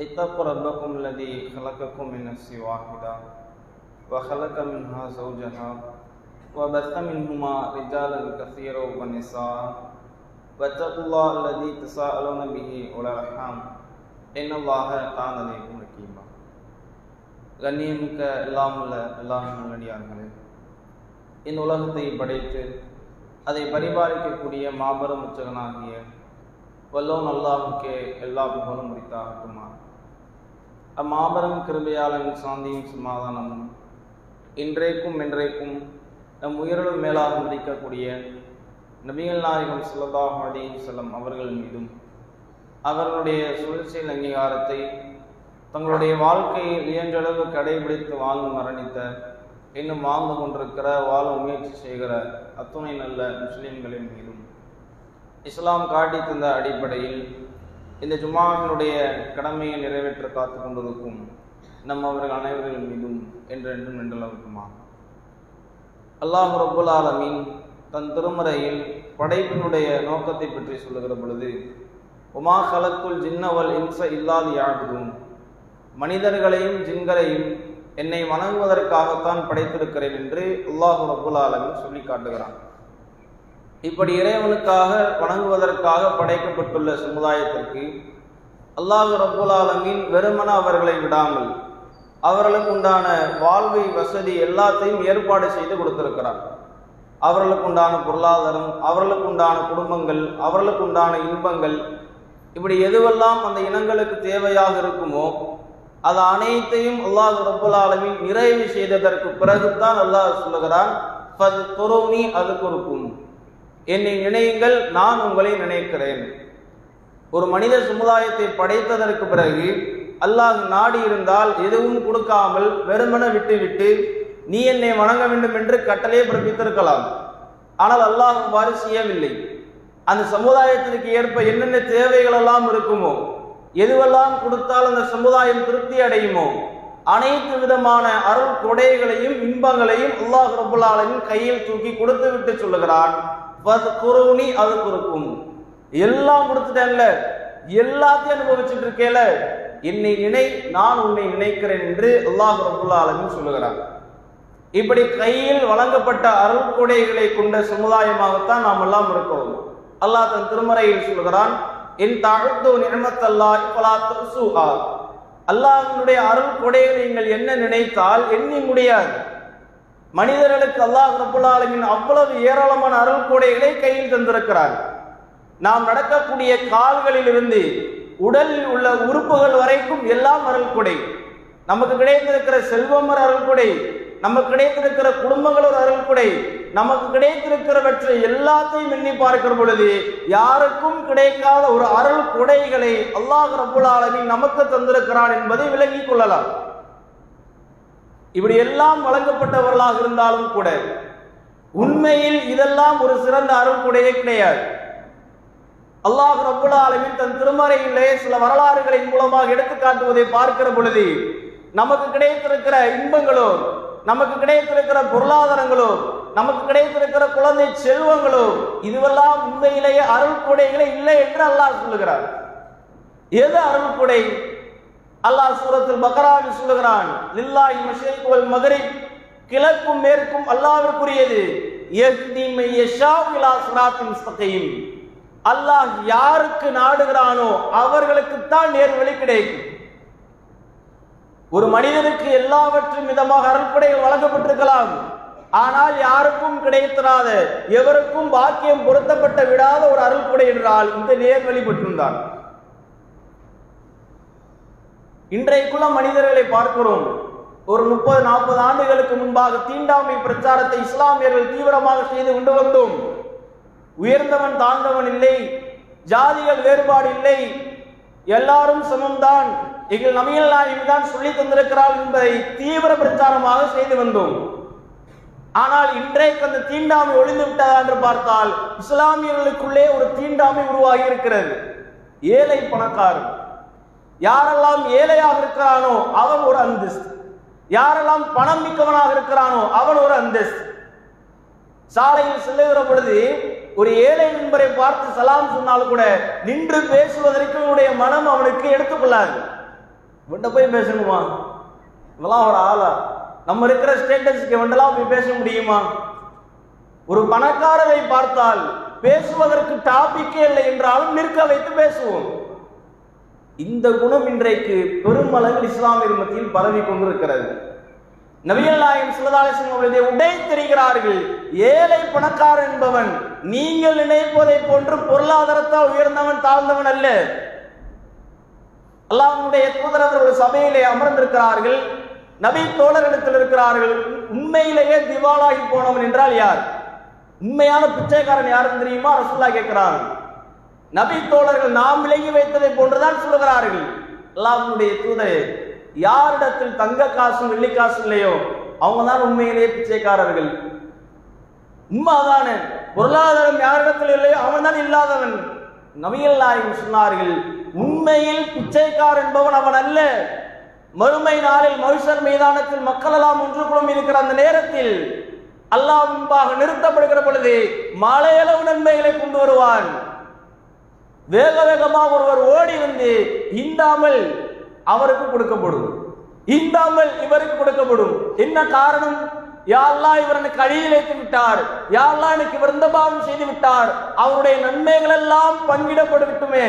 اتقوا ربكم الذي خلقكم من نفس واحدة وخلق منها زوجها وبث منهما رجالا كثيرا ونساء واتقوا الله الذي تساءلون به والأرحام إن الله كان عليكم رقيبا கண்ணியமிக்க எல்லாம் உள்ள எல்லாம் நல்லடியார்களே இந்த உலகத்தை படைத்து அதை பரிபாலிக்கக்கூடிய மாபெரும் உச்சகனாகிய வல்லோன் அல்லாஹுக்கே எல்லா புகழும் முடித்தாகட்டுமா அம்மாபெரும் கிருபையாளன் சாந்தியும் சமாதானமும் இன்றைக்கும் என்றைக்கும் நம் உயிரோடு மேலாக மதிக்கக்கூடிய நபிகள் நாயகம் சுல்லதாக அலைஹி செல்லம் அவர்கள் மீதும் அவர்களுடைய சுழற்சியின் அங்கீகாரத்தை தங்களுடைய வாழ்க்கையில் இயன்றளவு கடைபிடித்து வாழ்ந்து மரணித்த இன்னும் வாழ்ந்து கொண்டிருக்கிற வாழ முயற்சி செய்கிற அத்துணை நல்ல முஸ்லிம்களின் மீதும் இஸ்லாம் காட்டி தந்த அடிப்படையில் இந்த ஜுமாவினுடைய கடமையை நிறைவேற்ற காத்து கொண்டிருக்கும் நம் அவர்கள் அனைவர்கள் மீதும் என்றென்றும் நின்றளவுக்குமா? அல்லாஹ் ரபுல் ஆலமின் தன் திருமறையில் படைப்பினுடைய நோக்கத்தை பற்றி சொல்லுகிற பொழுது உமா கலக்குள் ஜின்னவல் இன்ச இல்லாது யாகுதும் மனிதர்களையும் ஜின்களையும் என்னை வணங்குவதற்காகத்தான் படைத்திருக்கிறேன் என்று அல்லாஹு ரபுல் ஆலமின் சொல்லி காட்டுகிறான். இப்படி இறைவனுக்காக வணங்குவதற்காக படைக்கப்பட்டுள்ள சமுதாயத்திற்கு அல்லாஹு ரபுல் ஆலமீன் வெறுமன அவர்களை விடாமல் அவர்களுக்கு உண்டான வாழ்வை வசதி எல்லாத்தையும் ஏற்பாடு செய்து கொடுத்திருக்கிறார். அவர்களுக்கு உண்டான பொருளாதாரம் அவர்களுக்கு உண்டான குடும்பங்கள் அவர்களுக்கு உண்டான இன்பங்கள் இப்படி எதுவெல்லாம் அந்த இனங்களுக்கு தேவையாக இருக்குமோ அது அனைத்தையும் அல்லாஹ் ரப்புல் ஆலமீன் நிறைவு செய்ததற்கு பிறகுதான் அல்லாஹ் சொல்லுகிறான் அது கொடுக்கும் என்னை நினையுங்கள் நான் உங்களை நினைக்கிறேன். ஒரு மனித சமுதாயத்தை படைத்ததற்கு பிறகு அல்லாஹ் நாடி இருந்தால் எதுவும் கொடுக்காமல் வெறுமன விட்டுவிட்டு நீ என்னை வணங்க வேண்டும் என்று கட்டளையை பிறப்பித்திருக்கலாம். ஆனால் அல்லாஹ் அவ்வாறு செய்யவில்லை. அந்த சமுதாயத்திற்கு ஏற்ப என்னென்ன தேவைகள் எல்லாம் இருக்குமோ எதுவெல்லாம் கொடுத்தால் அந்த சமுதாயம் திருப்தி அடையுமோ அனைத்து விதமான அருள் கொடைகளையும் இன்பங்களையும் அல்லாஹ் ரபுல்லாலின் கையில் தூக்கி கொடுத்து விட்டு சொல்லுகிறான். குருணி அது குறுக்கும் எல்லாம் கொடுத்துட்டேன்ல. எல்லாத்தையும் அனுபவிச்சுட்டு இருக்கேல. என்னை நினை நான் உன்னை நினைக்கிறேன் என்று அல்லாஹ் ரபுல்லாலும் சொல்லுகிறான். இப்படி கையில் வழங்கப்பட்ட அருள் கொடைகளை கொண்ட சமுதாயமாகத்தான் நாம் எல்லாம் இருக்கிறோம் அல்லாஹ் தன் திருமறையில் சொல்கிறான் என் தழுத்து நிர்மத்தல்லா இப்பலா அல்லாஹினுடைய அருள் கொடையை நீங்கள் என்ன நினைத்தால் எண்ணி முடியாது. மனிதர்களுக்கு அல்லாஹ் ரபுல்லாலமின் அவ்வளவு ஏராளமான அருள் கொடைகளை கையில் தந்திருக்கிறார். நாம் நடக்கக்கூடிய கால்களில் இருந்து உடலில் உள்ள உறுப்புகள் வரைக்கும் எல்லாம் அருள் கொடை. நமக்கு கிடைத்திருக்கிற செல்வம் ஒரு அருள் கொடை. நமக்கு கிடைத்திருக்கிற குடும்பங்கள் ஒரு அருள் கொடை. நமக்கு கிடைத்திருக்கிறவற்றை எல்லாத்தையும் எண்ணி பார்க்கிற பொழுது யாருக்கும் கிடைக்காத ஒரு அருள் கொடைகளை அல்லாஹ் ரபுல்லாலமின் நமக்கு தந்திருக்கிறான் என்பதை விளங்கிக் கொள்ளலாம். இப்படி எல்லாம் வழங்கப்பட்டவர்களாக இருந்தாலும் கூட உண்மையில் இதெல்லாம் ஒரு சிறந்த அருள்குடையே கிடையாது. அல்லாஹ் ரபுல் ஆலமின் தன் திருமறையிலே சில வரலாறுகளின் மூலமாக எடுத்து காட்டுவதை பார்க்கிற பொழுது நமக்கு கிடைத்திருக்கிற இன்பங்களோ நமக்கு கிடைத்திருக்கிற பொருளாதாரங்களோ நமக்கு கிடைத்திருக்கிற குழந்தை செல்வங்களோ இதுவெல்லாம் உண்மையிலேயே அருள் கொடைகளே இல்லை என்று அல்லாஹ் சொல்லுகிறார். எது அருள் கொடை? அல்லாஹ் சூரத்தில் பக்ராவில் சொல்லுகிறான் லில்லாஹி மஷரிக் வல் மகரிப். கிழக்கும் மேற்கும் அல்லாஹ்விற்குரியது யஹ்தி மை யஷாஉ இலா சிராத்தின் முஸ்தகீம். அல்லாஹ் யாருக்கு நாடுகிறானோ அவர்களுக்கு தான் நேர்வழி கிடைக்கும். ஒரு மனிதனுக்கு எல்லாவற்றும் விதமாக அருள்படைகள் வழங்கப்பட்டிருக்கலாம். ஆனால் யாருக்கும் கிடைத்திராத எவருக்கும் பாக்கியம் பொருத்தப்பட்ட விடாத ஒரு அருள்படை என்றால் இந்த நேர் வழிபட்டிருந்தான் இன்றைக்குள்ள மனிதர்களை பார்க்கிறோம். ஒரு முப்பது நாற்பது ஆண்டுகளுக்கு முன்பாக தீண்டாமை பிரச்சாரத்தை இஸ்லாமியர்கள் தீவிரமாக செய்து கொண்டு வந்தோம். உயர்ந்தவன் தாழ்ந்தவன் இல்லை. ஜாதிகள் வேறுபாடு இல்லை. எல்லாரும் சமம்தான். எங்கள் நபிகள் நாயகம் தான் சொல்லி தந்திருக்கிறார் என்பதை தீவிர பிரச்சாரமாக செய்து வந்தோம். ஆனால் இன்றைக்கு அந்த தீண்டாமை ஒளிந்து விட்டதா என்று பார்த்தால் இஸ்லாமியர்களுக்குள்ளே ஒரு தீண்டாமை உருவாகி இருக்கிறது. ஏழை பணக்காரன் யாரெல்லாம் ஏழையாக இருக்கிறானோ அவன் ஒரு அந்தஸ்து. யாரெல்லாம் பணம் மிக்கவனாக இருக்கிறானோ அவன் ஒரு அந்தஸ்து. சாலையில் செல்லுகிற பொழுது ஒரு ஏழை நண்பரை பார்த்து சலாம் சொன்னாலும் கூட நின்று பேசுவதற்கு உடைய மனம் அவனுக்கு எடுத்துக்கொள்ளாது. இவன்கிட்ட போய் பேசணுமா? இவெல்லாம் ஒரு ஆளா? நம்ம இருக்கிற ஸ்டேட்டஸ்க்கு இவன்டெல்லாம் போய் பேச முடியுமா? ஒரு பணக்காரரை பார்த்தால் பேசுவதற்கு டாபிக்கே இல்லை என்றாலும் நிற்க வைத்து பேசுவோம். இந்த குணம் இன்றைக்கு பெருமளவில் இஸ்லாமிய மத்தியில் பரவி கொண்டிருக்கிறது. நபிகள் நாயகம் சிலதாலேசன் அவர்களை உடை தெரிகிறார்கள். ஏழை பணக்கார என்பவன் நீங்கள் நினைப்பதை போன்று பொருளாதாரத்தால் உயர்ந்தவன் தாழ்ந்தவன் அல்ல. அல்லாஹ்வுடைய தூதர் அவர்கள் சபையிலே அமர்ந்திருக்கிறார்கள். நபி தோழரிடத்தில் இருக்கிறார்கள். உண்மையிலேயே திவாலாகி போனவன் என்றால் யார்? உண்மையான பிச்சைக்காரன் யாருன்னு தெரியுமா? ரசூல்லா கேட்கிறார்கள் நபி தோழர்கள் நாம் விலகி வைத்ததை போன்றுதான் சொல்லுகிறார்கள் அல்லாஹ்வுடைய தூதரே யாரிடத்தில் தங்க காசும் வெள்ளி காசும் இல்லையோ அவங்க தான் உண்மையிலேயே பிச்சைக்காரர்கள். உண்மைதானே? பொருளாதாரம் யாரிடத்தில் இல்லையோ அவன் தான் இல்லாதவன். நபிகள் நாயகம் சொன்னார்கள் உண்மையில் பிச்சைக்கார் என்பவன் அவன் அல்ல. மறுமை நாளில் மனுஷர் மைதானத்தில் மக்கள் எல்லாம் ஒன்று குழுமி இருக்கிற அந்த நேரத்தில் அல்லாஹ் முன்பாக நிறுத்தப்படுகிற பொழுது மலையளவு நன்மைகளை கொண்டு வருவான். வேக வேகமாக ஒருவர் ஓடி வந்து இந்தாமல் அவருக்கு கொடுக்கப்படும். இந்தாமல் இவருக்கு கொடுக்கப்படும். என்ன காரணம்? யாரெல்லாம் இவர் எனக்கு அழியில் விட்டார். யாரெல்லாம் எனக்கு இவர் இந்த பாவம் செய்து விட்டார். அவருடைய நன்மைகள் எல்லாம் பங்கிடப்பட்டு விட்டுமே.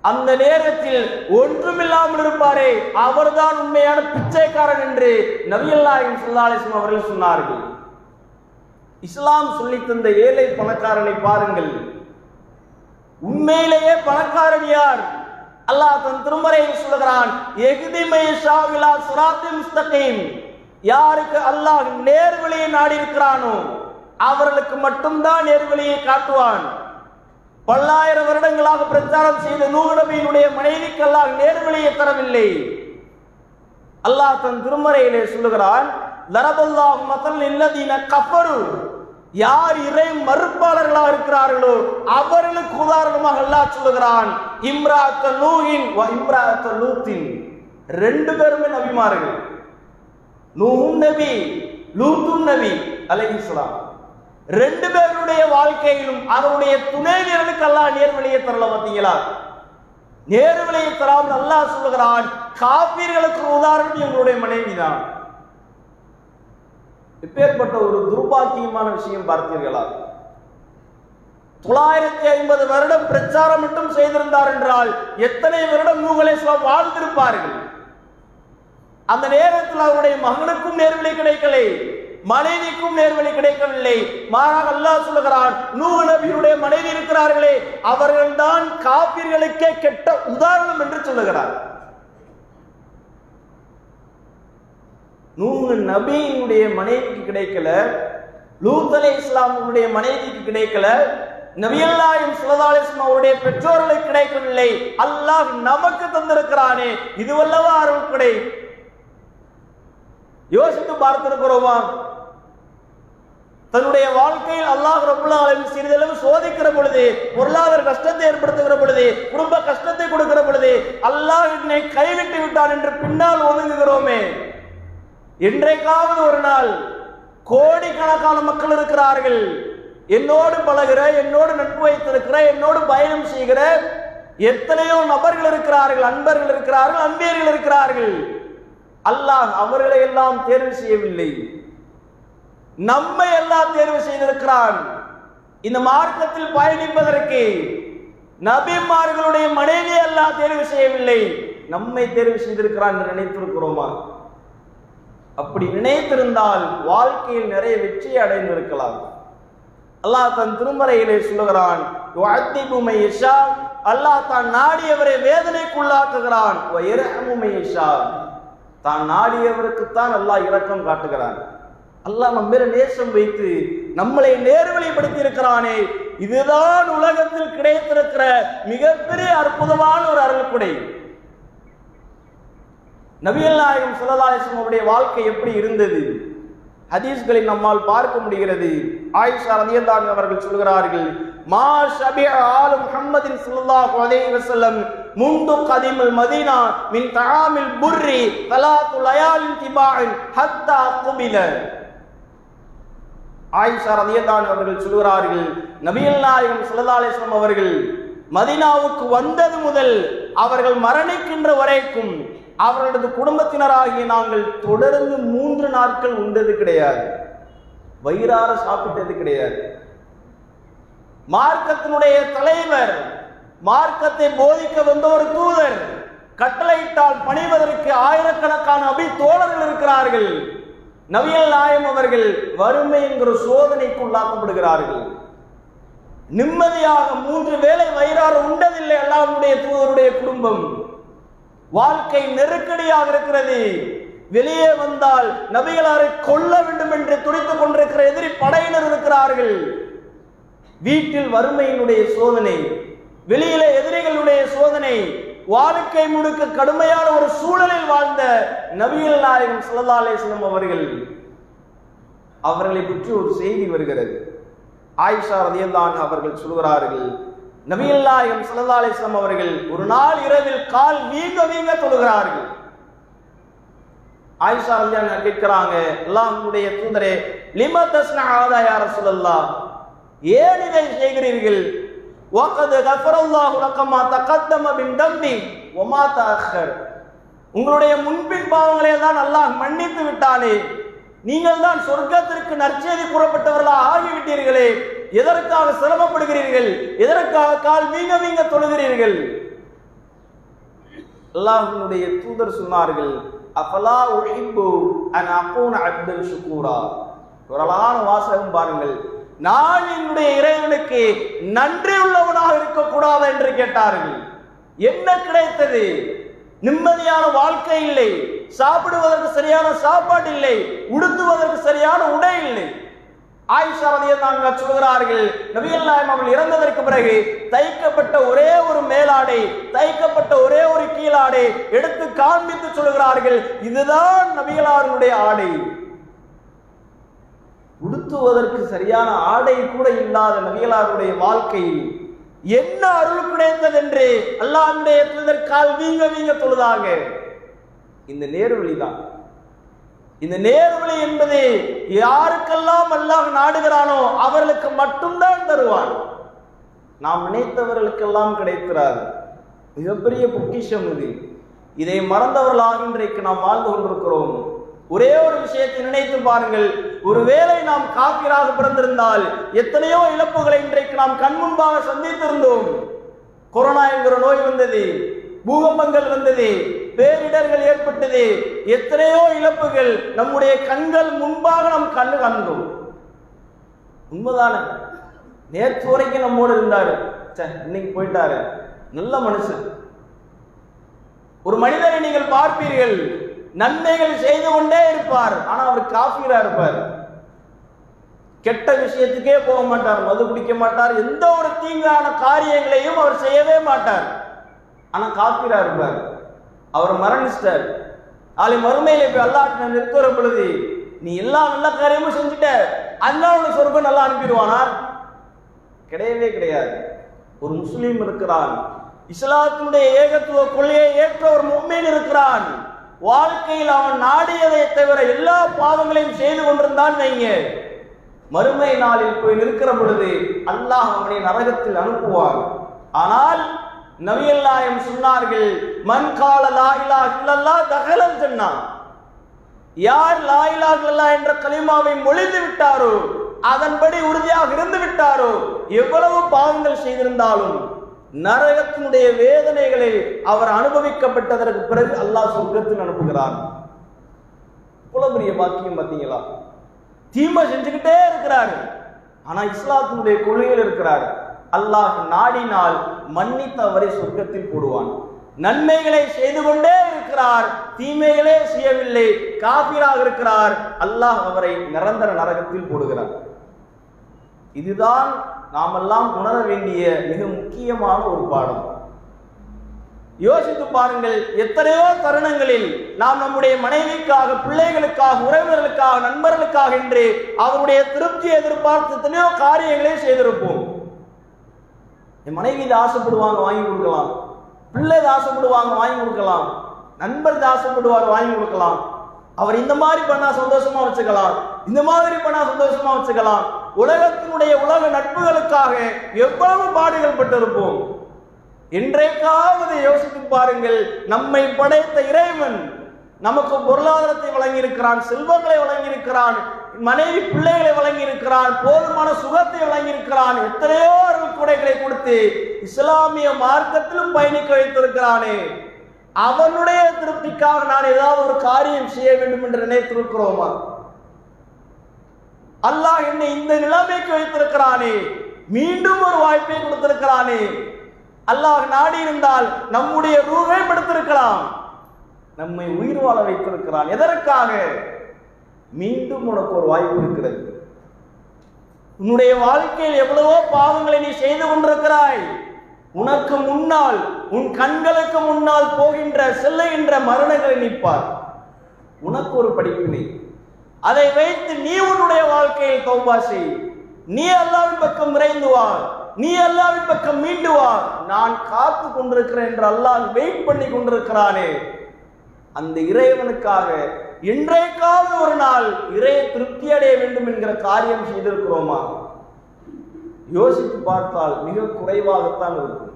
அந்த நேரத்தில் ஒன்றுமில்லாமல் இருப்பாரே. அவர்தான் உண்மையான பிச்சைக்காரன் என்று நபிகள் சுல்லாலிசம் அவர்கள் சொன்னார்கள். இஸ்லாம் சொல்லி தந்த ஏழை பணக்காரனை பாருங்கள். உண்மையிலேயே பணக்காரன் யார்? அல்லாஹ் தன் திருமறையில் சொல்லுகிறான் யாருக்கு அல்லாஹ் நேர்வழியை நாடி இருக்கிறானோ அவர்களுக்கு மட்டும்தான் நேர்வழியை காட்டுவான். பல்லாயிரம் வருடங்களாக பிரச்சாரம் செய்த நூலபியினுடைய மனைவிக்கு அல்லாஹ் நேர்வழியை தரவில்லை. அல்லாஹ் தன் திருமறையிலே சொல்லுகிறான் தரபல்லாஹ் மதல் இல்லதீன கஃபரு. யார் இறை மறுப்பாளர்களாக இருக்கிறார்களோ அவர்களுக்கு உதாரணமாக அல்லாஹ் சொல்லுகிறான் இம்ராத்த நூஹின் இம்ரா இம்ராத்த லூத்தின். ரெண்டு பேருமே நபிமார்கள். நூஹும் நபி லூத்தும் நபி அலைஹிஸ்ஸலாம் ரெண்டு பேருடைய வாழ்க்கையிலும் அவருடைய துணைவியர்களுக்கு அல்லாஹ் நேர்வழியை தரல பார்த்தீங்களா? நேர்வழியை தராமல் அல்லாஹ் சொல்லுகிறான் காப்பீர்களுக்கு உதாரணம் எங்களுடைய மனைவி தான் இப்பேற்பட்ட ஒரு துர்பாக்கியமான விஷயம் பார்த்தீர்களா? தொள்ளாயிரத்தி ஐம்பது வருடம் பிரச்சாரம் மட்டும் செய்திருந்தார் என்றால் எத்தனை வருடம் மூகலேஸ்வரம் வாழ்ந்திருப்பார்கள்? அந்த நேரத்தில் அவருடைய மகனுக்கும் நேர்வழி கிடைக்கலை மனைவிக்கும் நேர்வழி கிடைக்கவில்லை. மாறாக அல்லாஹ் சொல்லுகிறான் நூஹ் நபியுடைய மனைவி இருக்கிறார்களே அவர்கள்தான் காப்பீர்களுக்கே கெட்ட உதாரணம் என்று சொல்லுகிறார். நூஹ் நபியினுடைய மனைவிக்கு கிடைக்கல லூத் அலை இஸ்லாமுடைய மனைவிக்கு கிடைக்கல நபியல்லாயும் சுலதாலிஸ்லாம் அவருடைய பெற்றோர்களுக்கு கிடைக்கவில்லை. அல்லாஹ் நமக்கு தந்திருக்கிறானே. இதுவல்லவா அருள் கிடை. யோசித்து பார்த்திருக்கிறோமா? தன்னுடைய வாழ்க்கையில் அல்லாஹ் ரபுல்லாலும் சிறிதளவு சோதிக்கிற பொழுது பொருளாதார கஷ்டத்தை ஏற்படுத்துகிற பொழுது குடும்ப கஷ்டத்தை கொடுக்கிற பொழுது அல்லாஹ் என்னை கைவிட்டு விட்டான் என்று பின்னால் ஒதுங்குகிறோமே. இன்றைக்காவது ஒரு நாள் கோடிக்கணக்கான மக்கள் இருக்கிறார்கள். என்னோடு பழகிற என்னோடு நட்பு வைத்திருக்கிற என்னோடு பயணம் செய்கிற எத்தனையோ நபர்கள் இருக்கிறார்கள் அன்பர்கள் இருக்கிறார்கள் அன்பியர்கள் இருக்கிறார்கள். அல்லாஹ் அவர்களை எல்லாம் தேர்வு செய்யவில்லை. நம்மை எல்லாம் தேர்வு செய்திருக்கிறான். இந்த மார்க்கத்தில் பயணிப்பதற்கு நபிமார்களுடைய மனைவி எல்லாம் தேர்வு செய்யவில்லை. நம்மை தேர்வு செய்திருக்கிறான் என்று நினைத்திருக்கிறோமா? அப்படி நினைத்திருந்தால் வாழ்க்கையில் நிறைய வெற்றியை அடைந்திருக்கலாம். அல்லாஹ் தன் திருமறையிலே சொல்லுகிறான் அல்லாஹ் தான் நாடியவரை வேதனைக்குள்ளாக்குகிறான். தான் நாடியவருக்குத்தான் அல்லாஹ் இரக்கம் காட்டுகிறான். அல்லாஹ் நம்ம மேல நேசம் வைத்து நம்மளை நேர்வழிப்படுத்தி இருக்கிறானே இதுதான் உலகத்தில் கிடைத்திருக்கிற மிகப்பெரிய அற்புதமான ஒரு அருள்குடை. நபிகள் நாயகம் சுல்லல்லாஹிஸ்லம் அவருடைய வாழ்க்கை எப்படி இருந்தது? ஹதீஸ்களை நம்மால் பார்க்க முடிகிறது. ஆயிஷா ரலியல்லாஹு அவர்கள் சொல்கிறார்கள் மா ஷபிஅ ஆலு முஹம்மதின் ஸல்லல்லாஹு அலைஹி வஸல்லம் முந்து கதிமல் மதீனா மின் தஆமில் புர்ரி தலாத்து லயாலின் திபாஇன் ஹத்தா குபில. ஆயிஷா ரலியல்லாஹு அவர்கள் சொல்கிறார்கள் நபிகள் நாயகம் ஸல்லல்லாஹு அலைஹி அவர்கள் மதீனாவுக்கு வந்தது முதல் அவர்கள் மரணிக்கின்ற வரைக்கும் அவர்களது குடும்பத்தினராகிய நாங்கள் தொடர்ந்து மூன்று நாட்கள் உண்டது கிடையாது. வயிறார சாப்பிட்டது கிடையாது. மார்க்கத்தினுடைய தலைவர் மார்க்கத்தை போதிக்க வந்த ஒரு தூதர் கட்டளையிட்டால் பணிவதற்கு ஆயிரக்கணக்கான அபி தோழர்கள் இருக்கிறார்கள். நவியல் நாயம் அவர்கள் வறுமை என்கிற சோதனைக்கு உள்ளாக்கப்படுகிறார்கள். நிம்மதியாக மூன்று வேளை வயிறார உண்டதில்லை அல்லாவுடைய தூதருடைய குடும்பம். வாழ்க்கை நெருக்கடியாக இருக்கிறது. வெளியே வந்தால் நபிகளாரை கொல்ல வேண்டும் என்று துடித்துக் கொண்டிருக்கிற எதிரி படையினர் இருக்கிறார்கள். வீட்டில் வறுமையினுடைய சோதனை வெளியில எதிரிகளுடைய சோதனை வாழ்க்கை முழுக்க கடுமையான ஒரு சூழலில் வாழ்ந்த நபிகள் நாயகம் ஸல்லல்லாஹு அவர்கள். அவர்களை பற்றி ஒரு செய்தி வருகிறது. ஆயிஷா ரலியல்லாஹு அவர்கள் சொல்கிறார்கள் நபியல்லாயம் சல்லா அலிஸ்லாம் அவர்கள் ஒரு நாள் இரவில் கால் வீங்க வீங்க தொழுகிறார்கள். ஆயிஷா கல்யாணம் கேட்கிறாங்க அல்லாஹுடைய தூதரே லிம தஸ்னா ஆதாயார சொல்லல்லா ஏன் இதை செய்கிறீர்கள்? வக்கது கஃபரல்லாஹு லக்கமா தக்கத்தம பின் தம்பி உமா தாக்கர் உங்களுடைய முன்பின் பாவங்களை தான் நல்லா மன்னித்து விட்டானே. நீங்கள் தான் சொர்க்கத்திற்கு நற்செய்தி கூறப்பட்டவர்களாக ஆகிவிட்டீர்களே. எதற்காக சிரமப்படுகிறீர்கள்? எதற்காக கால் வீங்க வீங்க தொழுகிறீர்கள்? அல்லாஹினுடைய தூதர் சொன்னார்கள் அஃபலா ஒழிப்பு அன் அப்போன் அப்தன் சுக்கூரா ஒரு அழகான வாசகம் பாருங்கள். நான் என்னுடைய இறைவனுக்கு நன்றி உள்ளவனாக இருக்கக்கூடாது என்று கேட்டார்கள். என்ன கிடைத்தது? நிம்மதியான வாழ்க்கை இல்லை. சாப்பிடுவதற்கு சரியான சாப்பாடு இல்லை. உடுத்துவதற்கு சரியான உடை இல்லை. ஆயிஷா ரலியல்லாஹு சொல்கிறார்கள் நபியல்லாயம் அவள் இறந்ததற்கு பிறகு தைக்கப்பட்ட ஒரே ஒரு மேலாடை தைக்கப்பட்ட ஒரே ஒரு கீழாடை எடுத்து காண்பித்து சொல்கிறார்கள். இதுதான் நபிகளாருடைய ஆடை. உடுத்துவதற்கு சரியான ஆடை கூட இல்லாத நபிகளாருடைய வாழ்க்கையில் என்ன அருள் கிடைத்தது என்று அல்லாஹ்வுடைய தூதர் கால் வீங்க வீங்க தொழுதாங்க. இந்த நேர்வழிதான். இந்த நேர்வழி என்பது யாருக்கெல்லாம் அல்லாஹ் நாடுகிறானோ அவர்களுக்கு மட்டும்தான் தருவான். நாம் நினைத்தவர்களுக்கெல்லாம் கிடைக்கிறார் மிகப்பெரிய பொக்கிஷம் இது. இதை மறந்தவர்களாக இன்றைக்கு நாம் வாழ்ந்து கொண்டிருக்கிறோம். ஒரே ஒரு விஷயத்தை நினைத்து பாருங்கள். ஒருவேளை நாம் காப்பிராக பிறந்திருந்தால் எத்தனையோ இழப்புகளை இன்றைக்கு நாம் கண் முன்பாக சந்தித்திருந்தோம். கொரோனா என்கிற நோய் வந்தது பூகம்பங்கள் வந்தது பேரிடர்கள் ஏற்பட்டது எத்தனையோ இழப்புகள் நம்முடைய கண்கள் முன்பாக நாம் கண்ணு கண்டோம். உண்மைதானே. நேற்று வரைக்கும் நம்மோடு இருந்தாரு. ச்சே, இன்னைக்கு போயிட்டாரு. நல்ல மனுஷன். ஒரு மனிதரை நீங்கள் பார்ப்பீர்கள். நன்மைகள் செய்து கொண்டே இருப்பார். ஆனா அவர் காஃபீரா இருப்பார். கெட்ட விஷயத்துக்கே போக மாட்டார் மது குடிக்க மாட்டார் எந்த ஒரு தீங்கான காரியங்களையும் அவர் செய்யவே மாட்டார். ஆனா காஃபீரா இருப்பார். அவர் மரணிச்சிட்டார். நாளை மறுமையில போய் அல்லாஹ் நிற்கிற பொழுது நீ எல்லா நல்ல காரியமும் செஞ்சுட்ட. அல்லாஹ் உனக்கு சொர்க்கம் நல்லா அனுப்பிடுவானா கிடையவே கிடையாது. ஒரு முஸ்லீம் இருக்கிறான். இஸ்லாத்தினுடைய ஏகத்துவ கொள்கையை ஏற்ற ஒரு மும்மீன் இருக்கிறான். வாழ்க்கையில் அவன் நாடியதை தவிர எல்லா பாவங்களையும் செய்து கொண்டிருந்தான் வைங்க. மறுமை நாளில் போய் நிற்கிற பொழுது அல்லாஹ் அவனை நரகத்தில் அனுப்புவான். ஆனால் நவியல்லாயம் சொன்னார்கள் மண் கால லாயிலா இல்லல்லா இல்லல்லாஹ் தகலல் யார் லாயிலா இல்லல்லா என்ற கலிமாவை மொழிந்து விட்டாரோ அதன்படி உறுதியாக இருந்து விட்டாரோ எவ்வளவு பாவங்கள் செய்திருந்தாலும் நரகத்தினுடைய வேதனைகளை அவர் அனுபவிக்கப்பட்டதற்கு பிறகு அல்லாஹ் சொர்க்கத்தில் அனுப்புகிறார். இவ்வளவு பாக்கியம் பார்த்தீங்களா? தீமை செஞ்சுக்கிட்டே இருக்கிறார். ஆனா இஸ்லாத்தினுடைய கொள்கையில் இருக்கிறார். அல்லாஹ் நாடினால் மன்னித்து அவரை சொர்க்கத்தில் போடுவான். நன்மைகளை செய்து கொண்டே இருக்கிறார். தீமைகளே செய்யவில்லை. காபிராக இருக்கிறார். அல்லாஹ் அவரை நிரந்தர நரகத்தில் போடுகிறார். இதுதான் நாமெல்லாம் உணர வேண்டிய மிக முக்கியமான ஒரு பாடம். யோசித்து பாருங்கள் எத்தனையோ தருணங்களில் நாம் நம்முடைய மனைவிக்காக பிள்ளைகளுக்காக உறவினர்களுக்காக நண்பர்களுக்காக என்று அவருடைய திருப்தியை எதிர்பார்த்து எத்தனையோ காரியங்களை செய்திருப்போம். என் மனைவி இதை ஆசைப்படுவாங்க வாங்கி கொடுக்கலாம். பிள்ளை இதை ஆசைப்படுவாங்க வாங்கி கொடுக்கலாம். நண்பர் இதை ஆசைப்படுவாங்க வாங்கி கொடுக்கலாம். அவர் இந்த மாதிரி பண்ணா சந்தோஷமா வச்சுக்கலாம். இந்த மாதிரி பண்ணா சந்தோஷமா வச்சுக்கலாம். உலகத்தினுடைய உலக நட்புகளுக்காக எவ்வளவு பாடுகள் பட்டிருப்போம்? இன்றைக்காவது யோசித்து பாருங்கள் நம்மை படைத்த இறைவன் நமக்கு பொருளாதாரத்தை வழங்கியிருக்கிறான் செல்வங்களை வழங்கியிருக்கிறான் மனைவி பிள்ளைகளை வழங்கி இருக்கிறான் போதுமான சுகத்தை வழங்கியிருக்கிறான் எத்தனையோ அருள்கொடைகளை கொடுத்து இஸ்லாமிய மார்க்கத்திலும் பயணிக்க வைத்திருக்கிறானே. அவனுடைய திருப்திக்காக நான் ஏதாவது ஒரு காரியம் செய்ய வேண்டும் என்று நினைத்திருக்கிறோமா? அல்லாஹ் என்னை இந்த நிலைமைக்கு வைத்திருக்கிறானே. மீண்டும் ஒரு வாய்ப்பை கொடுத்திருக்கிறானே. அல்லாஹ் நாடி இருந்தால் நம்முடைய ரூபை படுத்திருக்கலாம். நம்மை உயிர் வாழ வைத்திருக்கிறான். எதற்காக? மீண்டும் உனக்கு ஒரு வாய்ப்பு இருக்கிறது. உன்னுடைய வாழ்க்கையில் எவ்வளவோ பாவங்களை நீ செய்து கொண்டிருக்கிறாய். உனக்கு முன்னால் உன் கண்களுக்கு முன்னால் போகின்ற செல்லுகின்ற மரணங்களை நிற்பார் உனக்கு ஒரு படிப்பினை. அதை வைத்து நீ உன்னுடைய வாழ்க்கையில் தௌபா செய். நீ அல்லாவின் பக்கம் விரைந்து வா நீ அல்லாவின் பக்கம் மீண்டு வா நான் காத்து கொண்டிருக்கிறேன் என்று அல்லாஹ் வெயிட் பண்ணி கொண்டிருக்கிறானே. அந்த இறைவனுக்காக இன்றைக்காவது ஒரு நாள் இறை திருப்தி அடைய வேண்டும் என்கிற காரியம் செய்திருக்கிறோமா? யோசித்து பார்த்தால் மிக குறைவாகத்தான் இருக்கும்.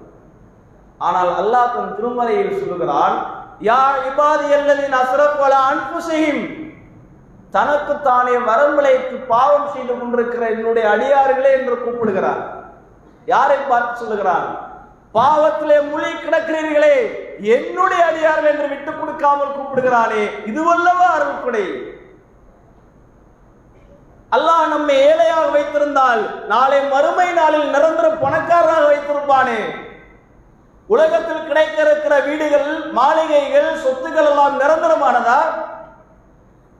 ஆனால் அல்லாஹ் தன் திருமலையில் சொல்லுகிறான் யா இபாதி அல்லது அசரப்பல அன்புசையும் தனக்கு தானே வரம்பிழைத்து பாவம் செய்து கொண்டிருக்கிற என்னுடைய அடியார்களே என்று கூப்பிடுகிறார். யாரை பார்த்து சொல்லுகிறார்? பாவத்திலே முழி கிடக்கிறீர்களே என்னுடைய அடியார்கள் என்று விட்டுக் கொடுக்காமல் கூப்பிடுகிறானே இதுவல்லவா அருள்குடை. அல்லாஹ் நம்மை ஏழையாக வைத்திருந்தால் நாளை மறுமை நாளில் நிரந்தர பணக்காரராக வைத்திருப்பானே. உலகத்தில் கிடைக்க இருக்கிற வீடுகள் மாளிகைகள் சொத்துக்கள் எல்லாம் நிரந்தரமானதா?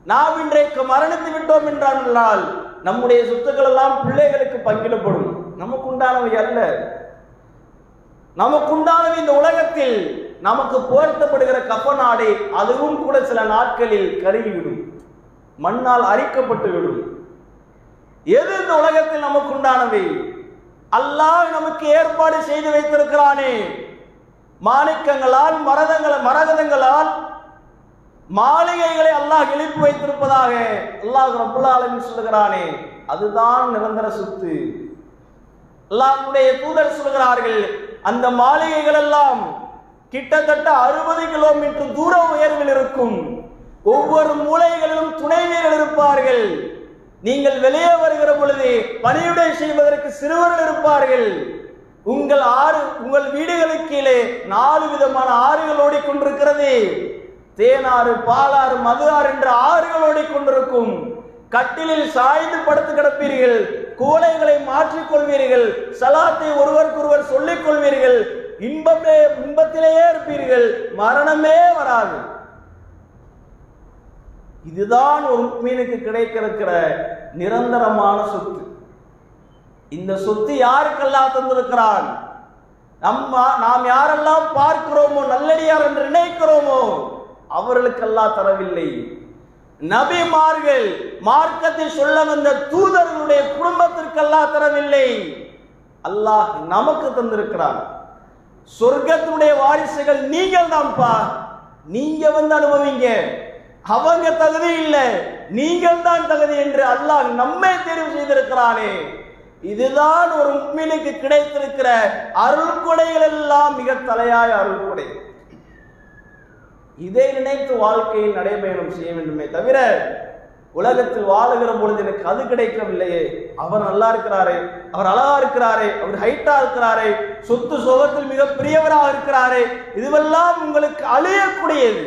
நாம் இன்றைக்கு மரணித்து விட்டோம் என்றால் நம்முடைய சொத்துக்கள் எல்லாம் பிள்ளைகளுக்கு பங்கிடப்படும். நமக்கு உண்டானவை அல்ல. நமக்குண்டானவை இந்த உலகத்தில் நமக்கு போர்த்தப்படுகிற கப்ப நாடை அதுவும் கூட சில நாட்களில் கருகிவிடும். மண்ணால் அரிக்கப்பட்டு விடும் எது இந்த உலகத்தில் நமக்குண்டானவை? அல்லாஹ் நமக்கு ஏற்பாடு செய்து வைத்திருக்கிறானே. மாணிக்கங்களால் மரதங்கள் மரகதங்களால் மாளிகைகளை அல்லாஹ் எழுப்பி வைத்திருப்பதாக அல்லாஹ் ரபுல்லாலும் சொல்லுகிறானே அதுதான் நிரந்தர சொத்து. அல்லாஹ்வுடைய தூதர் சொல்கிறார்கள் அந்த மாளிகைகள் எல்லாம் கிட்டத்தட்ட அறுபது கிலோமீட்டர் தூர உயர்வில் இருக்கும். ஒவ்வொரு மூலைகளிலும் துணைவீரர் இருப்பார்கள். நீங்கள் வெளியே வருகிற பொழுது பணியுடை செய்வதற்கு சிறுவர்கள் இருப்பார்கள். உங்கள் ஆறு உங்கள் வீடுகளுக்கு கீழே நாலு விதமான ஆறுகள் ஓடிக்கொண்டிருக்கிறது. தேனாறு பாலாறு மது என்ற ஆறுகள் ஓடிக்கொண்டிருக்கும். கட்டிலில் சாய்ந்து படுத்து கிடப்பீர்கள். கூலைகளை மாற்றிக் கொள்வீர்கள் சலாத்தை ஒருவருக்கொருவர் சொல்லிக் கொள்வீர்கள் இன்பமே இன்பத்திலேயே இருப்பீர்கள். மரணமே வராது. இதுதான் ஒரு மீனுக்கு கிடைக்கிற நிரந்தரமான சொத்து. இந்த சொத்து யாருக்கெல்லாம் தந்திருக்கிறான்? நம்ம நாம் யாரெல்லாம் பார்க்கிறோமோ நல்லடியார் என்று நினைக்கிறோமோ அவர்களுக்கெல்லாம் தரவில்லை. நபிமார்கள் மார்க்கத்தை சொல்ல வந்த தூதர்களுடைய குடும்பத்திற்கெல்லாம் தரவில்லை. அல்லாஹ் நமக்கு தந்திருக்கிறான். சொர்க்கத்தினுடைய வாரிசுகள் நீங்கள் தான்ப்பா. நீங்க வந்து அனுபவிங்க. அவங்க தகுதி இல்லை. நீங்கள் தான் தகுதி என்று அல்லாஹ் நம்மை தெரிவு செய்திருக்கிறானே. இதுதான் ஒரு உண்மையிலுக்கு கிடைத்திருக்கிற அருள் கொடைகள் எல்லாம் மிக தலையாய அருள் கொடை இதை நினைத்து வாழ்க்கையில் நடைபயணம் செய்ய வேண்டுமே தவிர உலகத்தில் வாழுகிற பொழுது எனக்கு அது கிடைக்கவில்லையே. அவர் நல்லா இருக்கிறாரே அவர் அழகா இருக்கிறாரே அவர் ஹைட்டா இருக்கிறாரே சொத்து சோகத்தில் மிக பெரியவராக இருக்கிறாரே இதுவெல்லாம் உங்களுக்கு அழியக்கூடியது.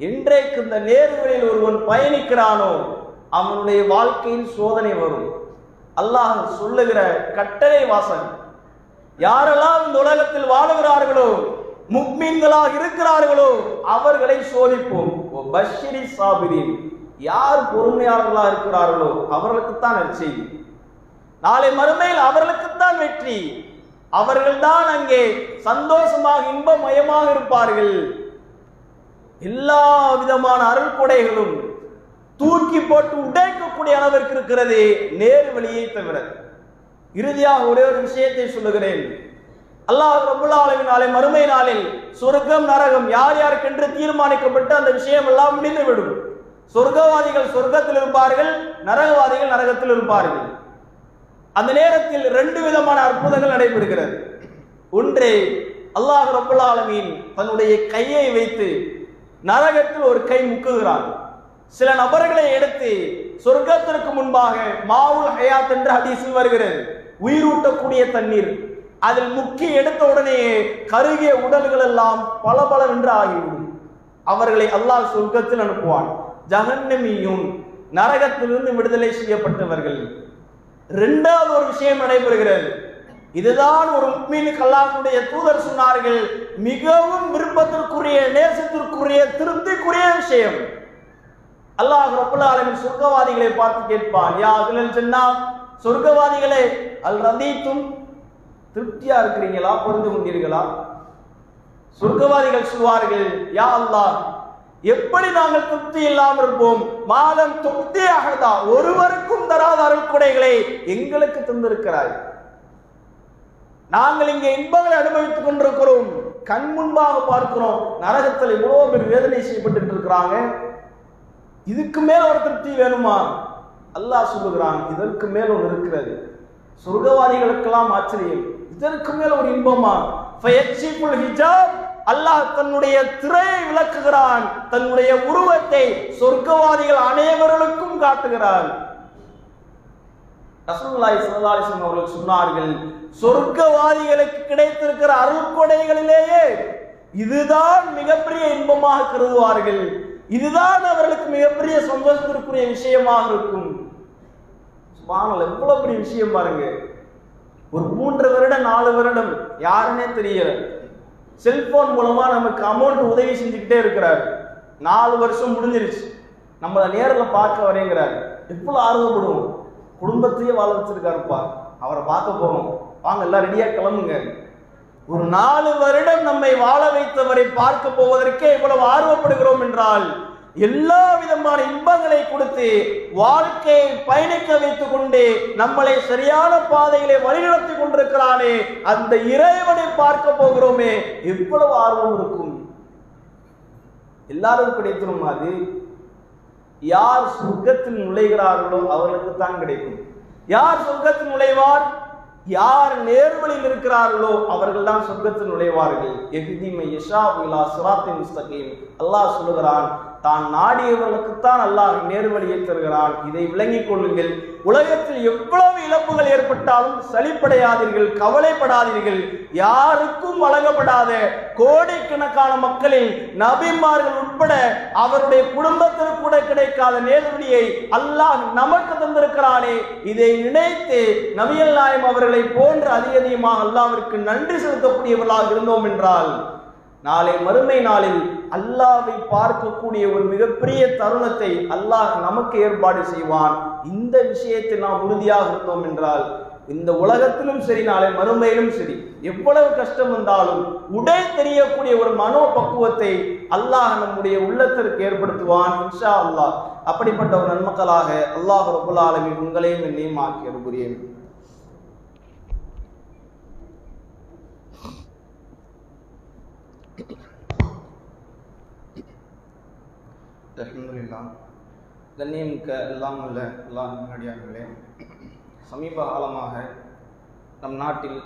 என்றைக்கு இந்த நேர்வழியில் ஒருவன் பயணிக்கிறானோ அவனுடைய வாழ்க்கையில் சோதனை வரும். அல்லாஹ் சொல்லுகிற கட்டளை வாசன் யாரெல்லாம் இந்த உலகத்தில் வாழுகிறார்களோ முக்மீன்களாக இருக்கிறார்களோ அவர்களை சோதிப்போம். பஷிரி சாபிரின். யார் பொறுமையாளர்களாக இருக்கிறார்களோ அவர்களுக்குத்தான் நற்செய்தி நாளை மறுமையில் அவர்களுக்குத்தான் வெற்றி. அவர்கள்தான் அங்கே சந்தோஷமாக இன்பமயமாக இருப்பார்கள். எல்லா விதமான அருள் கொடைகளும் தூக்கி போட்டு உடைக்கக்கூடிய அளவிற்கு இருக்கிறது நேர் வழியை தவிர. இறுதியாக ஒரே ஒரு விஷயத்தை சொல்லுகிறேன். அல்லாஹ் ரபுல் நாளை மறுமை நாளில் சொர்க்கம் நரகம் யார் யாருக்கென்று தீர்மானிக்கப்பட்டு அந்த விஷயம் எல்லாம் முடிந்துவிடும். சொர்க்கவாதிகள் சொர்க்கத்தில் இருப்பார்கள் நரகவாதிகள் நரகத்தில் இருப்பார்கள். அந்த நேரத்தில் ரெண்டு விதமான அற்புதங்கள் நடைபெறுகிறது. ஒன்று அல்லாஹ் ரபுல்லாலமீன் தன்னுடைய கையை வைத்து நரகத்தில் ஒரு கை முக்குகிறார் சில நபர்களை எடுத்து சொர்க்கத்திற்கு முன்பாக மாவுல் ஹயாத் என்று ஹதீஸில் வருகிறது. உயிரூட்டக்கூடிய தண்ணீர். அதில் முக்கி எடுத்த உடனே கருகிய உடல்கள் எல்லாம் பல பல என்று ஆகிவிடும். அவர்களை அல்லாஹ் சொர்க்கத்தில் அனுப்புவான். ஜகன்னமியும் நரகத்திலிருந்து விடுதலை செய்யப்பட்டவர்கள். இரண்டாவது ஒரு விஷயம் நடைபெறுகிறது. இதுதான் ஒரு உண்மையின் கல்லாஹுடைய தூதர் சொன்னார்கள் மிகவும் விருப்பத்திற்குரிய நேசத்திற்குரிய திருப்திக்குரிய விஷயம். அல்லாஹ் ரப்பல் சொர்க்கவாதிகளை பார்த்து கேட்பான் யா அகிலல் சொன்னா சொர்க்கவாதிகளே அல் ரதீத்தும் திருப்தியா இருக்கிறீங்களா? பொருந்து கொண்டீர்களா சொர்க்கவாதிகள் சொல்வார்கள் யா அல்லா எப்படி நாங்கள் திருப்தி இல்லாமல் இருப்போம்? மாதம் திருப்தி ஆகதா ஒருவருக்கும் தராத அருள்கொடைகளை எங்களுக்கு தந்திருக்கிறாய். நாங்கள் இங்கே இன்பங்களை அனுபவித்துக் கொண்டிருக்கிறோம். கண் முன்பாக பார்க்கிறோம். நரகத்தில் இவ்வளவு பேர் வேதனை செய்யப்பட்டு இருக்கிறாங்க. இதுக்கு மேல் ஒரு திருப்தி வேணுமா? அல்லாஹ் சொல்லுகிறான் இதற்கு மேல் ஒன்று இருக்கிறது. சொர்க்கவாதிகளுக்கெல்லாம் ஆச்சரியம். இதற்கு மேல ஒரு இன்பமா? ஹிஜாப். அல்லாஹ் தன்னுடைய திரையை விளக்குகிறான். தன்னுடைய உருவத்தை சொர்க்கவாதிகள் அனைவர்களுக்கும் காட்டுகிறான். ரசூலுல்லாஹி ஸல்லல்லாஹு அவர்கள் சொன்னார்கள் சொர்க்கவாதிகளுக்கு கிடைத்திருக்கிற அருள்கொடைகளிலேயே இதுதான் மிகப்பெரிய இன்பமாக கருதுவார்கள். இதுதான் அவர்களுக்கு மிகப்பெரிய சந்தோஷத்திற்குரிய விஷயமாக இருக்கும். சுபானல் எவ்வளவு பெரிய விஷயம் பாருங்க. ஒரு மூன்று வருடம் நாலு வருடம் யாருன்னே தெரியல. செல்போன் மூலமா நமக்கு அமௌண்ட் உதவி செஞ்சுக்கிட்டே இருக்கிறார். நாலு வருஷம் முடிஞ்சிருச்சு. நம்மளை நேரில் பார்க்க வரேங்கிறார். எவ்வளவு ஆர்வப்படுவோம். குடும்பத்தையே வாழ வச்சிருக்காருப்பா அவரை பார்க்க போறோம். வாங்க எல்லாம் ரெடியா கிளம்புங்க. ஒரு நாலு வருடம் நம்மை வாழ வைத்தவரை பார்க்க போவதற்கே இவ்வளவு ஆர்வப்படுகிறோம் என்றால் எல்லா விதமான இன்பங்களை கொடுத்து வாழ்க்கையை பயணிக்க வைத்துக் கொண்டு நம்மளை சரியான பாதையிலே வழிநடத்தி கொண்டிருக்கிறானே அந்த இறைவனை பார்க்க போகிறோமே எவ்வளவு ஆர்வம் இருக்கும். எல்லாரும் கிடைத்திரும் அது? யார் சொர்க்கத்தில் நுழைகிறார்களோ அவர்களுக்கு தான் கிடைக்கும். யார் சொர்க்கத்தில் நுழைவார்? யார் நேர்வழியில் இருக்கிறார்களோ அவர்கள் தான் சொர்க்கத்தில் நுழைவார்கள். எகுதிமை யஷா இலா சுராத்தின் முஸ்தகீம். அல்லாஹ் சொல்லுகிறான் தான் நாடியவர்களுக்குத்தான் அல்லாஹ் நேர்வழியை தருகிறான். இதை விளங்கிக் கொள்ளுங்கள். உலகத்தில் எவ்வளவு இழப்புகள் ஏற்பட்டாலும் சலிப்படையாதீர்கள் கவலைப்படாதீர்கள். யாருக்கும் வழங்கப்படாத கோடிக்கணக்கான மக்களில் நபிமார்கள் உட்பட அவருடைய குடும்பத்தில் கூட கிடைக்காத நேர்வழியை அல்லாஹ் நமக்கு தந்திருக்கிறானே. இதை நினைத்து நபியல் நாயம் அவர்களை போன்று அதிக அதிகமாக அல்லாவிற்கு நன்றி செலுத்தக்கூடியவர்களாக இருந்தோம் என்றால் நாளை மறுமை நாளில் அல்லாவை பார்க்கக்கூடிய ஒரு மிகப்பெரிய தருணத்தை அல்லாஹ் நமக்கு ஏற்பாடு செய்வான். இந்த விஷயத்தில் நாம் உறுதியாக இருந்தோம் என்றால் இந்த உலகத்திலும் சரி நாளை மறுமையிலும் சரி எவ்வளவு கஷ்டம் வந்தாலும் உடை தெரியக்கூடிய ஒரு மனோ பக்குவத்தை அல்லாஹ் நம்முடைய உள்ளத்திற்கு ஏற்படுத்துவான் இன்ஷா அல்லாஹ். அப்படிப்பட்ட ஒரு நன்மக்களாக அல்லாஹ் ரபுல் ஆலமின் உங்களையும் என்னையும் ஆக்கி அனுப்புகிறேன். அல்ஹம்துலில்லா கண்ணியமிக்க எல்லாம் உள்ள எல்லா நல்லடியார்களே சமீப காலமாக நம் நாட்டில்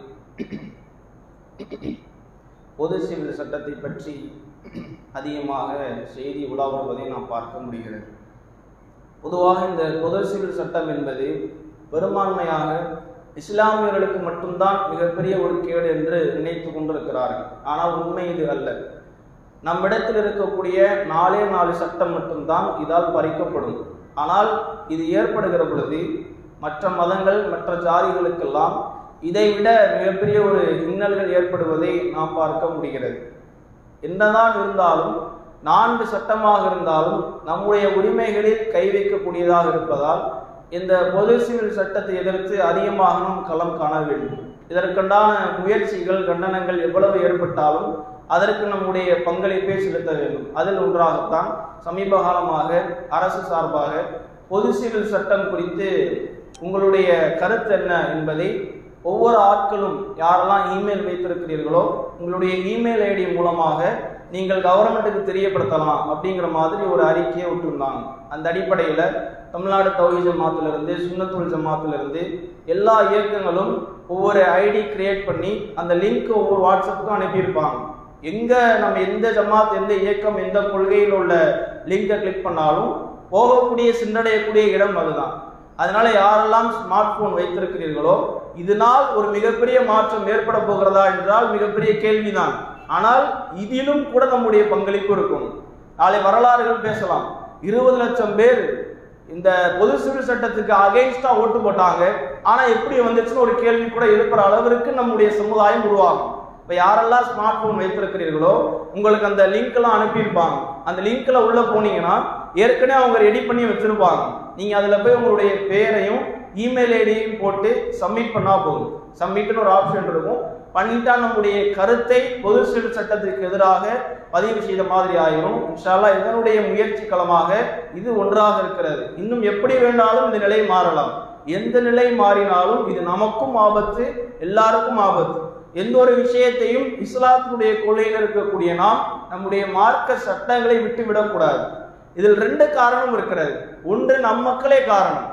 பொது சிவில் சட்டத்தை பற்றி அதிகமாக செய்தி உலாவுவதை நாம் பார்க்க முடிகிறது. பொதுவாக இந்த பொது சிவில் சட்டம் என்பது பெரும்பான்மையாக இஸ்லாமியர்களுக்கு மட்டும்தான் மிகப்பெரிய ஒரு கேடு என்று நினைத்து கொண்டிருக்கிறார்கள். ஆனால் உண்மை இது அல்ல. நம்மிடத்தில் இருக்கக்கூடிய நாலே நாலு சட்டம் மட்டும்தான் இதால் பறிக்கப்படும். ஆனால் இது ஏற்படுகிற பொழுது மற்ற மதங்கள் மற்ற ஜாதிகளுக்கெல்லாம் இதைவிட மிகப்பெரிய ஒரு இன்னல்கள் ஏற்படுவதை நாம் பார்க்க முடிகிறது. என்னதான் இருந்தாலும் நான்கு சட்டமாக இருந்தாலும் நம்முடைய உரிமைகளில் கை வைக்கக்கூடியதாக இருப்பதால் இந்த பொது சிவில் சட்டத்தை எதிர்த்து அதிகமாக நாம் களம் காண வேண்டும். இதற்குண்டான முயற்சிகள் கண்டனங்கள் எவ்வளவு ஏற்பட்டாலும் அதற்கு நம்முடைய பங்களிப்பை செலுத்த வேண்டும். அதில் ஒன்றாகத்தான் சமீப காலமாக அரசு சார்பாக பொது சிவில் சட்டம் குறித்து உங்களுடைய கருத்து என்ன என்பதை ஒவ்வொரு ஆட்களும் யாரெல்லாம் இமெயில் வைத்திருக்கிறீர்களோ உங்களுடைய இமெயில் ஐடி மூலமாக நீங்கள் கவர்மெண்ட்டுக்கு தெரியப்படுத்தலாம் அப்படிங்கிற மாதிரி ஒரு அறிக்கையை விட்டுருந்தாங்க. அந்த அடிப்படையில் தமிழ்நாடு தௌஹி ஜமாத்திலிருந்து சுண்ணத்துல் ஜமாத்திலிருந்து எல்லா இயக்கங்களும் ஒவ்வொரு ஐடி கிரியேட் பண்ணி அந்த லிங்க் ஒவ்வொரு வாட்ஸ்அப்புக்கும் அனுப்பியிருப்பாங்க. எங்க நம்ம எந்த ஜமாத் எந்த இயக்கம் எந்த கொள்கையில் உள்ள லிங்கை கிளிக் பண்ணாலும் போகக்கூடிய சென்றடையக்கூடிய இடம் அதுதான். அதனால யாரெல்லாம் ஸ்மார்ட் போன் வைத்திருக்கிறீர்களோ இதனால் ஒரு மிகப்பெரிய மாற்றம் ஏற்பட போகிறதா என்றால் மிகப்பெரிய கேள்விதான். ஆனால் இதிலும் கூட நம்முடைய பங்களிப்பு இருக்கும். நாளை வரலாறுகள் பேசலாம். இருபது லட்சம் பேர் இந்த பொது சிவில் சட்டத்துக்கு அகெயின்ஸ்டா ஓட்டு போட்டாங்க. ஆனா எப்படி வந்துச்சுன்னு ஒரு கேள்வி கூட எழுப்புற அளவிற்கு நம்முடைய சமுதாயம் உருவாகும். இப்போ யாரெல்லாம் ஸ்மார்ட் ஃபோன் வைத்திருக்கிறீர்களோ உங்களுக்கு அந்த லிங்க்லாம் அனுப்பியிருப்பாங்க. அந்த லிங்க்ல உள்ள போனீங்கன்னா ஏற்கனவே அவங்க ரெடி பண்ணி வச்சிருப்பாங்க. நீங்க அதுல போய் உங்களுடைய பேரையும் இமெயில் ஐடியையும் போட்டு சப்மிட் பண்ணா போதும். சப்மிட்னு ஒரு ஆப்ஷன் இருக்கும். பண்ணிட்டா நம்முடைய கருத்தை பொது சிவில் சட்டத்திற்கு எதிராக பதிவு செய்த மாதிரி ஆயிரும். இன்ஷால்லா இதனுடைய முயற்சி களமாக இது ஒன்றாக இருக்கிறது. இன்னும் எப்படி வேண்டாலும் இந்த நிலை மாறலாம். எந்த நிலை மாறினாலும் இது நமக்கும் ஆபத்து எல்லாருக்கும் ஆபத்து. எந்த ஒரு விஷயத்தையும் இஸ்லாத்தினுடைய கொள்கையில் இருக்கக்கூடிய நாம் நம்முடைய மார்க்க சட்டங்களை விட்டு விடக்கூடாது இதில் ரெண்டு காரணம் இருக்கிறது. ஒன்று நம் மக்களே காரணம்.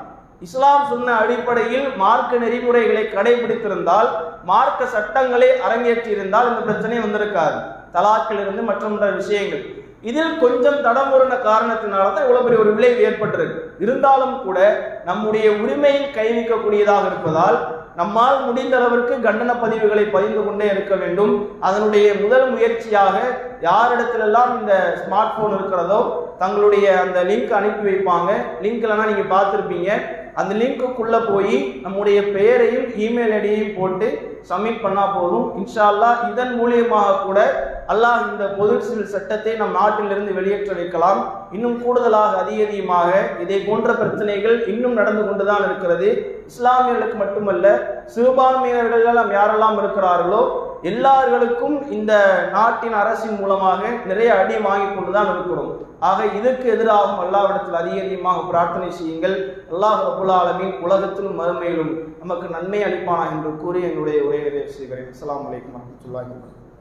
இஸ்லாம் சொன்ன அடிப்படையில் மார்க்க நெறிமுறைகளை கடைபிடித்திருந்தால் மார்க்க சட்டங்களை அரங்கேற்றியிருந்தால் இந்த பிரச்சனை வந்திருக்காது. தலாக்கிலிருந்து மற்ற விஷயங்கள். இதில் கொஞ்சம் தடமுறின காரணத்தினால தான் இவ்வளவு பெரிய ஒரு விளைவு ஏற்பட்டிருக்கு. இருந்தாலும் கூட நம்முடைய உரிமையில் கைவிக்கக்கூடியதாக இருப்பதால் நம்மால் முடிந்த அளவிற்கு கண்டன பதிவுகளை பதிந்து கொண்டே இருக்க வேண்டும். அதனுடைய முதல் முயற்சியாக யாரிடத்திலெல்லாம் இந்த ஸ்மார்ட் போன் இருக்கிறதோ தங்களுடைய அந்த லிங்க் அனுப்பி வைப்பாங்க. லிங்க் இல்லைன்னா நீங்க பார்த்துருப்பீங்க. அந்த லிங்க்குள்ள போய் நம்முடைய பெயரையும் இமெயில் ஐடியையும் போட்டு சப்மிட் பண்ணா போதும். இன்ஷால்லா இதன் மூலியமாக கூட அல்லாஹ் இந்த பொது சிவில் சட்டத்தை நம் நாட்டிலிருந்து வெளியேற்ற வைக்கலாம். இன்னும் கூடுதலாக அதிக அதிகமாக இதை போன்ற பிரச்சனைகள் இன்னும் நடந்து கொண்டுதான் இருக்கிறது. இஸ்லாமியர்களுக்கு மட்டுமல்ல சிறுபான்மையினர்கள் எல்லாம் யாரெல்லாம் இருக்கிறார்களோ எல்லார்களுக்கும் இந்த நாட்டின் அரசின் மூலமாக நிறைய அடி வாங்கி கொண்டுதான் இருக்கிறோம். ஆக இதற்கு எதிராகவும் அல்லாவிடத்தில் அதிக அதிகமாக பிரார்த்தனை செய்யுங்கள். அல்லாஹ் ரபுல் ஆலமின் உலகத்திலும் மறுமையிலும் நமக்கு நன்மை அளிப்பானா என்று கூறி என்னுடைய உரையை செய்கிறேன். அஸ்லாம் வலைக்கம் வரமத்துல்லாஹி